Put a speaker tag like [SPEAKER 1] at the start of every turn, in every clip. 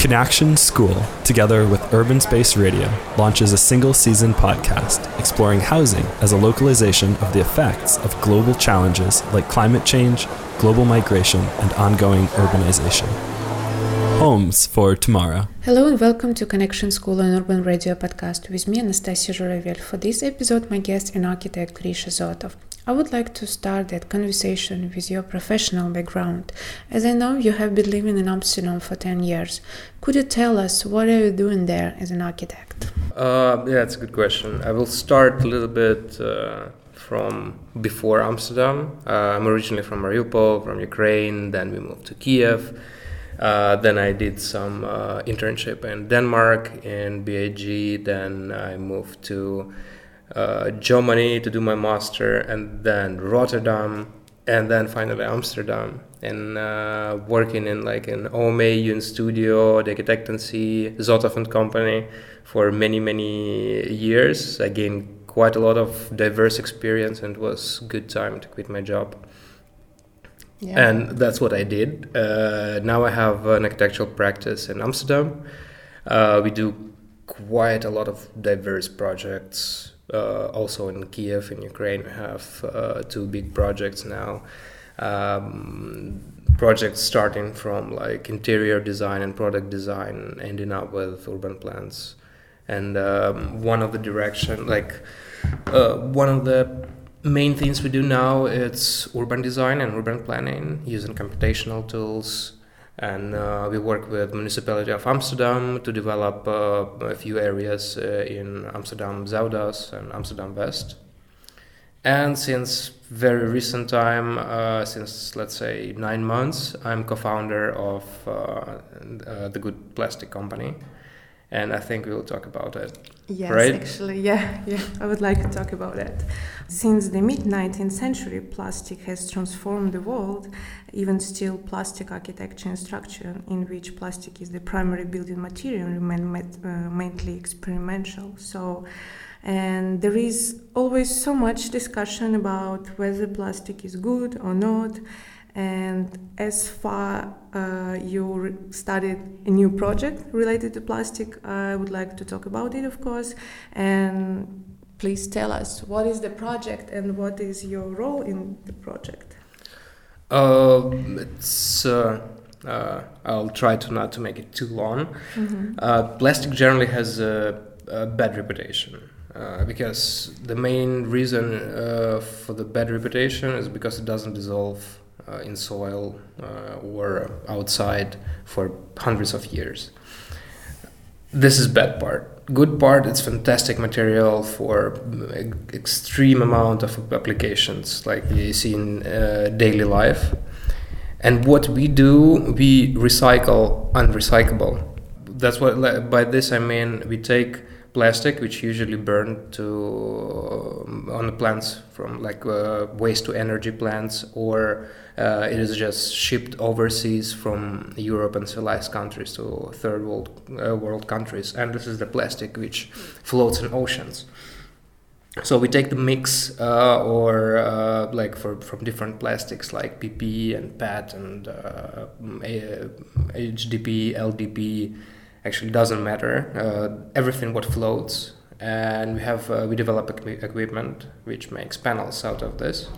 [SPEAKER 1] Connection School, together with Urban Space Radio, launches a single season podcast exploring housing as a localization of the effects of global challenges like climate change, global migration, and ongoing urbanization. Homes for Tomorrow.
[SPEAKER 2] Hello and welcome to Connection School and Urban Radio podcast with me, Anastasia Zhuravell. For this episode, my guest is architect Grisha Zotov. I would like to start that conversation with your professional background. As I know, you have been living in Amsterdam for 10 years. Could you tell us what are you doing there as an architect?
[SPEAKER 3] Uh, yeah, that's a good question. I will start a little bit uh, from before Amsterdam. Uh, I'm originally from Mariupol, from Ukraine. Then we moved to Kiev. Uh, then I did some uh, internship in Denmark in BIG. Then I moved to uh, Germany to do my master, and then Rotterdam, and then finally Amsterdam. And uh, working in like an OMA, Studio, the Architectancy, Zotov and Company for many many years. I gained quite a lot of diverse experience, and it was good time to quit my job. Yeah. And that's what I did. Uh, now I have an architectural practice in Amsterdam. Uh, we do quite a lot of diverse projects. Uh, also in Kiev, in Ukraine, we have uh, two big projects now. Um, projects starting from like interior design and product design, ending up with urban plans. And um, one of the direction, like uh, one of the main things we do now it's urban design and urban planning using computational tools and uh, we work with municipality of amsterdam to develop uh, a few areas uh, in amsterdam zuidas and amsterdam west. And since very recent time uh, since let's say nine months i'm co-founder of uh, uh, the good plastic company and I think we will talk about it.
[SPEAKER 2] Yes,
[SPEAKER 3] right?
[SPEAKER 2] actually, yeah, yeah, I would like to talk about it. Since the mid 19th century, plastic has transformed the world. Even still, plastic architecture and structure, in which plastic is the primary building material, remain uh, mainly experimental. So, and there is always so much discussion about whether plastic is good or not and as far uh, you started a new project related to plastic, I would like to talk about it, of course. And please tell us what is the project and what is your role in the project.
[SPEAKER 3] Uh, it's. Uh, I'll try to not to make it too long. Mm-hmm. Uh, plastic generally has a, a bad reputation. Uh, because the main reason uh, for the bad reputation is because it doesn't dissolve in soil uh, or outside for hundreds of years. This is bad part. Good part, it's fantastic material for extreme amount of applications like you see in uh, daily life. And what we do, we recycle unrecyclable. That's what by this I mean we take plastic, which usually burned to um, on the plants from like uh, waste to energy plants, or uh, it is just shipped overseas from Europe and civilized countries to third world uh, world countries, and this is the plastic which floats in oceans. So we take the mix, uh, or uh, like for from different plastics like PP and PET and HDP, uh, LDP actually doesn't matter. Uh, everything what floats, and we have uh, we develop equipment which makes panels out of this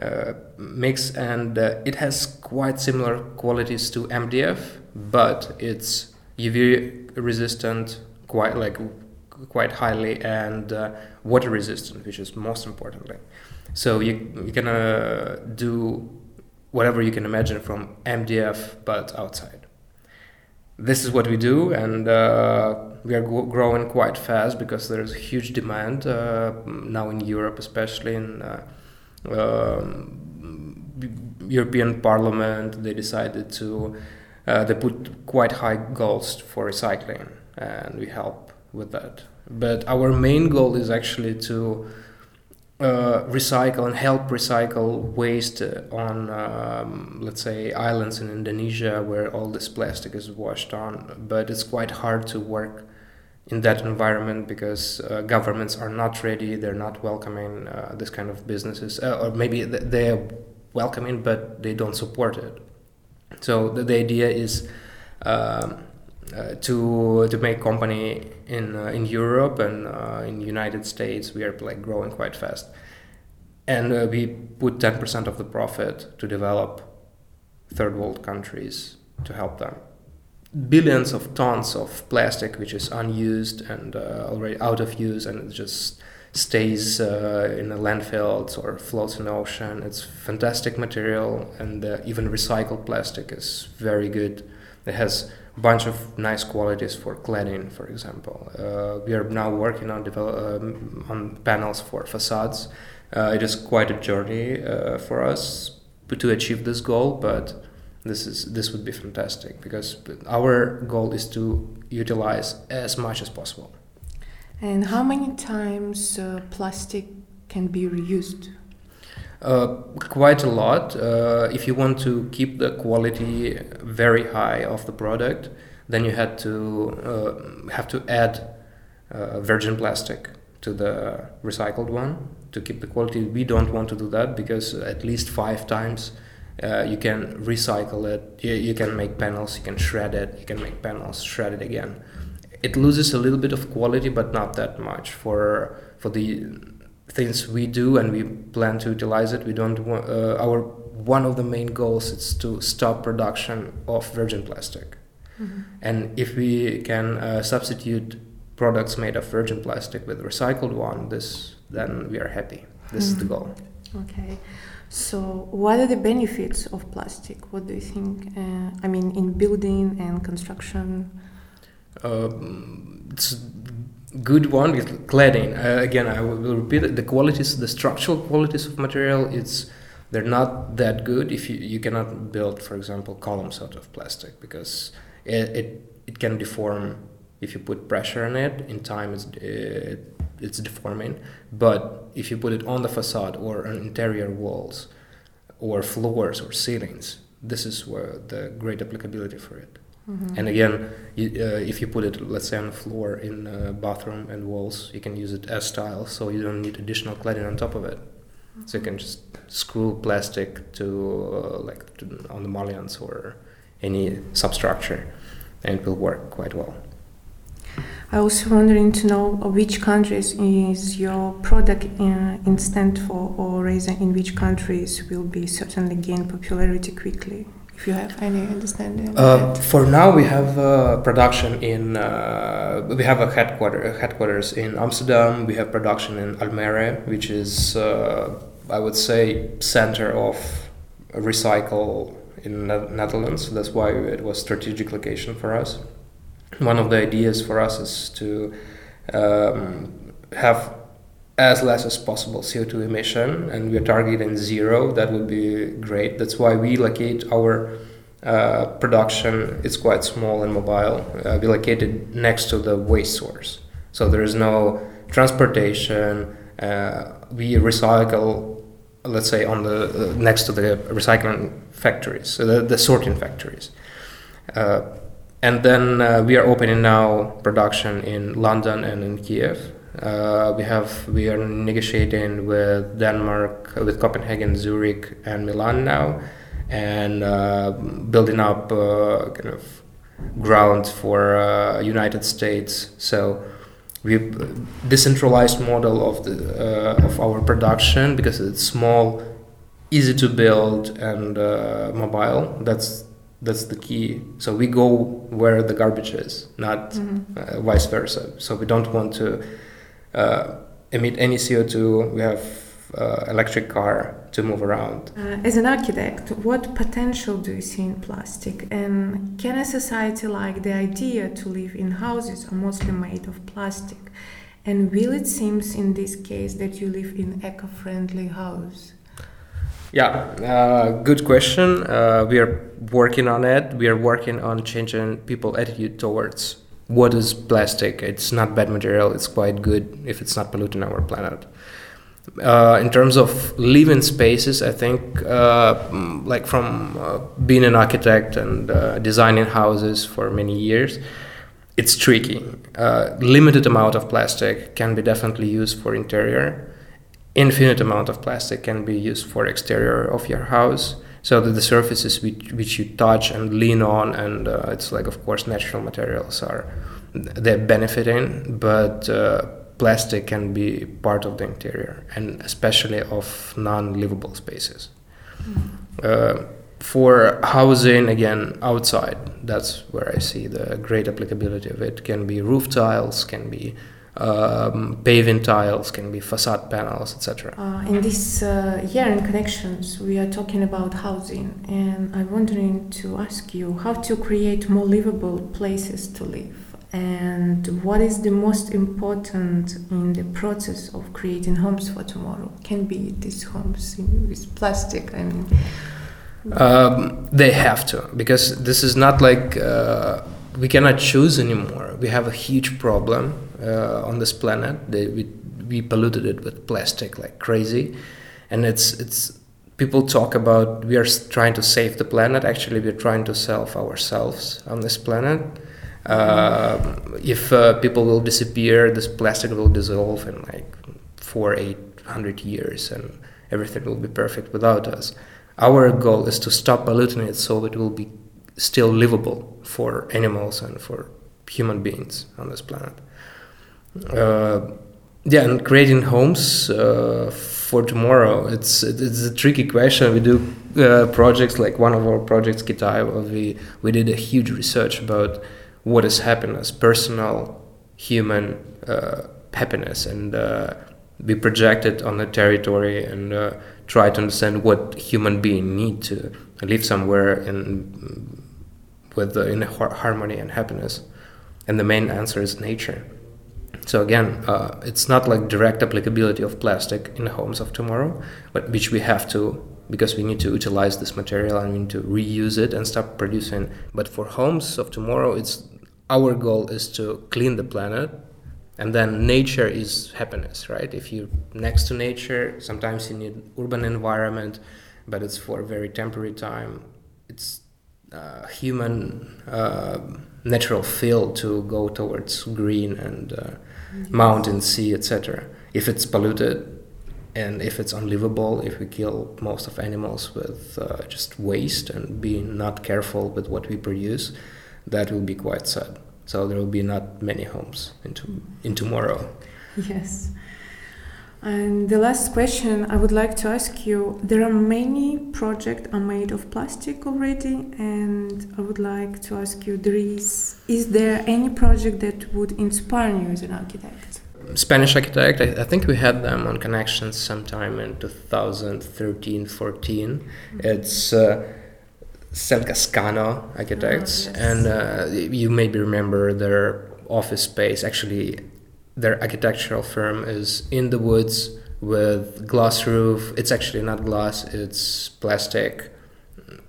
[SPEAKER 3] uh, mix, and uh, it has quite similar qualities to MDF, but it's UV resistant, quite like quite highly, and uh, water resistant, which is most importantly. So you you can do whatever you can imagine from MDF, but outside this is what we do, and uh, we are growing quite fast because there's a huge demand uh, now in Europe, especially in uh, um, European Parliament. They decided to uh, they put quite high goals for recycling, and we help with that. But our main goal is actually to uh, recycle and help recycle waste on, um, let's say, islands in Indonesia where all this plastic is washed on. But it's quite hard to work in that environment because uh, governments are not ready, they're not welcoming uh, this kind of businesses, uh, or maybe they're welcoming, but they don't support it. So the, the idea is um, uh, to to make company in uh, in Europe and uh, in United States. We are like growing quite fast, and uh, we put ten percent of the profit to develop third world countries to help them. Billions of tons of plastic, which is unused and uh, already out of use, and it just stays uh, in the landfills or floats in the ocean. It's fantastic material, and even recycled plastic is very good. It has bunch of nice qualities for cladding, for example. Uh, we are now working on develop, um, on panels for facades. Uh, it is quite a journey uh, for us to achieve this goal, but this is this would be fantastic because our goal is to utilize as much as possible.
[SPEAKER 2] And how many times uh, plastic can be reused?
[SPEAKER 3] Uh, quite a lot. Uh, if you want to keep the quality very high of the product, then you had to uh, have to add uh, virgin plastic to the recycled one to keep the quality. We don't want to do that because at least five times uh, you can recycle it. You, you, can make panels. You can shred it. You can make panels, shred it again. It loses a little bit of quality, but not that much for for the things we do, and we plan to utilize it. We don't want uh, our one of the main goals is to stop production of virgin plastic, mm-hmm. and if we can uh, substitute products made of virgin plastic with recycled one, this then we are happy. This mm-hmm. is the mm-hmm. goal.
[SPEAKER 2] Okay. So, what are the benefits of plastic? What do you think? Uh, I mean, in building and construction.
[SPEAKER 3] Um, it's good one with cladding. Uh, again, I will repeat it. The qualities, the structural qualities of material, it's they're not that good. If you you cannot build, for example, columns out of plastic because it it, it can deform if you put pressure on it. In time, it's it, it's deforming. But if you put it on the facade or on interior walls or floors or ceilings, this is where the great applicability for it. Mm-hmm. And again, you, uh, if you put it, let's say, on the floor in a bathroom and walls, you can use it as tile, so you don't need additional cladding on top of it. Mm-hmm. So you can just screw plastic to uh, like to, on the mullions or any substructure, and it will work quite well.
[SPEAKER 2] I also wondering to know which countries is your product in, in stand for, or rather in which countries will be certainly gain popularity quickly. If you have any understanding.
[SPEAKER 3] Uh, for now, we have uh, production in. Uh, we have a headquarter, headquarters in Amsterdam. We have production in Almere, which is, uh, I would say, center of recycle in the Netherlands. That's why it was strategic location for us one of the ideas for us is to um, have as less as possible CO2 emission, and we're targeting zero. That would be great. That's why we locate our uh, production. It's quite small and mobile. Uh, we locate it next to the waste source, so there is no transportation. Uh, we recycle, let's say, on the uh, next to the recycling factories, so the, the sorting factories. Uh, and then uh, we are opening now production in London and in Kiev. Uh, we have we are negotiating with Denmark, with Copenhagen, Zurich, and Milan now, and uh, building up uh, kind of ground for uh, United States. So we decentralized model of the uh, of our production because it's small, easy to build, and mobile. That's that's the key so we go where the garbage is not mm-hmm. uh, vice versa so we don't want to uh, emit any co2 we have uh, electric car to move around
[SPEAKER 2] uh, as an architect what potential do you see in plastic and can a society like the idea to live in houses are mostly made of plastic and will it seems in this case that you live in eco-friendly house
[SPEAKER 3] yeah, uh, good question. Uh, we are working on it. We are working on changing people' attitude towards what is plastic. It's not bad material. It's quite good if it's not polluting our planet. Uh, in terms of living spaces, I think, uh, like from uh, being an architect and uh, designing houses for many years, it's tricky. limited amount of plastic can be definitely used for interior infinite amount of plastic can be used for exterior of your house so that the surfaces which, which you touch and lean on and uh, it's like of course natural materials are they're benefiting but uh, plastic can be part of the interior and especially of non-livable spaces mm. for housing again outside that's where i see the great applicability of it can be roof tiles can be um, paving tiles, can be facade panels, etc.
[SPEAKER 2] Uh, in this uh, year in connections, we are talking about housing, and I'm wondering to ask you how to create more livable places to live, and what is the most important in the process of creating homes for tomorrow? Can be these homes with plastic. I mean.
[SPEAKER 3] Um, they have to because this is not like uh, we cannot choose anymore. We have a huge problem uh, on this planet. They, we we polluted it with plastic like crazy, and it's it's people talk about we are trying to save the planet. Actually, we're trying to save ourselves on this planet. Uh, if uh, people will disappear, this plastic will dissolve in like four, eight hundred years, and everything will be perfect without us. Our goal is to stop polluting it so it will be still livable for animals and for human beings on this planet. Uh, yeah, and creating homes uh, for tomorrow. It's it's a tricky question. We do uh, projects like one of our projects, Kitai, where we we did a huge research about what is happiness, personal, human happiness, and we projected on the territory and uh, try to understand what human being need to live somewhere in with uh, in harmony and happiness? And the main answer is nature. So again, uh, it's not like direct applicability of plastic in the homes of tomorrow, but which we have to because we need to utilize this material and we need to reuse it and stop producing. But for homes of tomorrow, it's our goal is to clean the planet, and then nature is happiness, right? If you're next to nature, sometimes you need urban environment, but it's for a very temporary time. It's uh, human uh, natural field to go towards green and uh, mountain, sea, etc. If it's polluted and if it's unlivable, if we kill most of animals with uh, just waste and being not careful with what we produce, that will be quite sad. So there will be not many homes in, to- in tomorrow.
[SPEAKER 2] Yes. And the last question I would like to ask you there are many projects are made of plastic already and I would like to ask you there is is there any project that would inspire you as an architect?
[SPEAKER 3] Spanish architect, I, I think we had them on connections sometime in 2013 14. Mm-hmm. It's uh, Selgascano architects, oh, yes. and uh, you maybe remember their office space. Actually, their architectural firm is in the woods with glass roof. It's actually not glass; it's plastic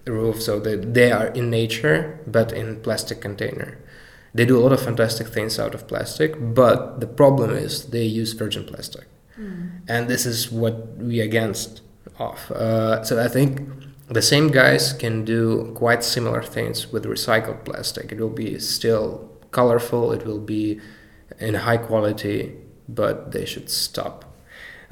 [SPEAKER 3] roof. So they they are in nature, but in plastic container. They do a lot of fantastic things out of plastic, but the problem is they use virgin plastic, mm. and this is what we against of. Uh, so I think the same guys can do quite similar things with recycled plastic. It will be still colorful. It will be in high quality, but they should stop.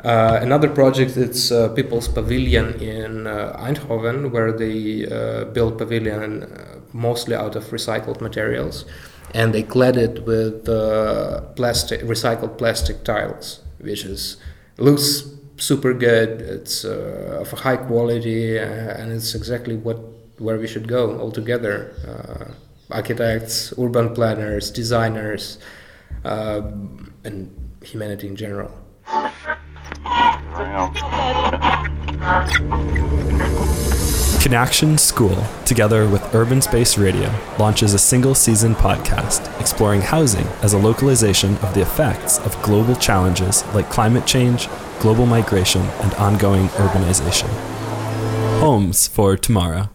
[SPEAKER 3] Uh, another project is uh, People's Pavilion in uh, Eindhoven, where they uh, built pavilion uh, mostly out of recycled materials, and they clad it with uh, plastic, recycled plastic tiles, which is looks super good. It's of high quality, and it's exactly what where we should go altogether. architects, urban planners, designers uh, and humanity in general.
[SPEAKER 1] Connection School, together with Urban Space Radio, launches a single season podcast exploring housing as a localization of the effects of global challenges like climate change, global migration, and ongoing urbanization. Homes for Tomorrow.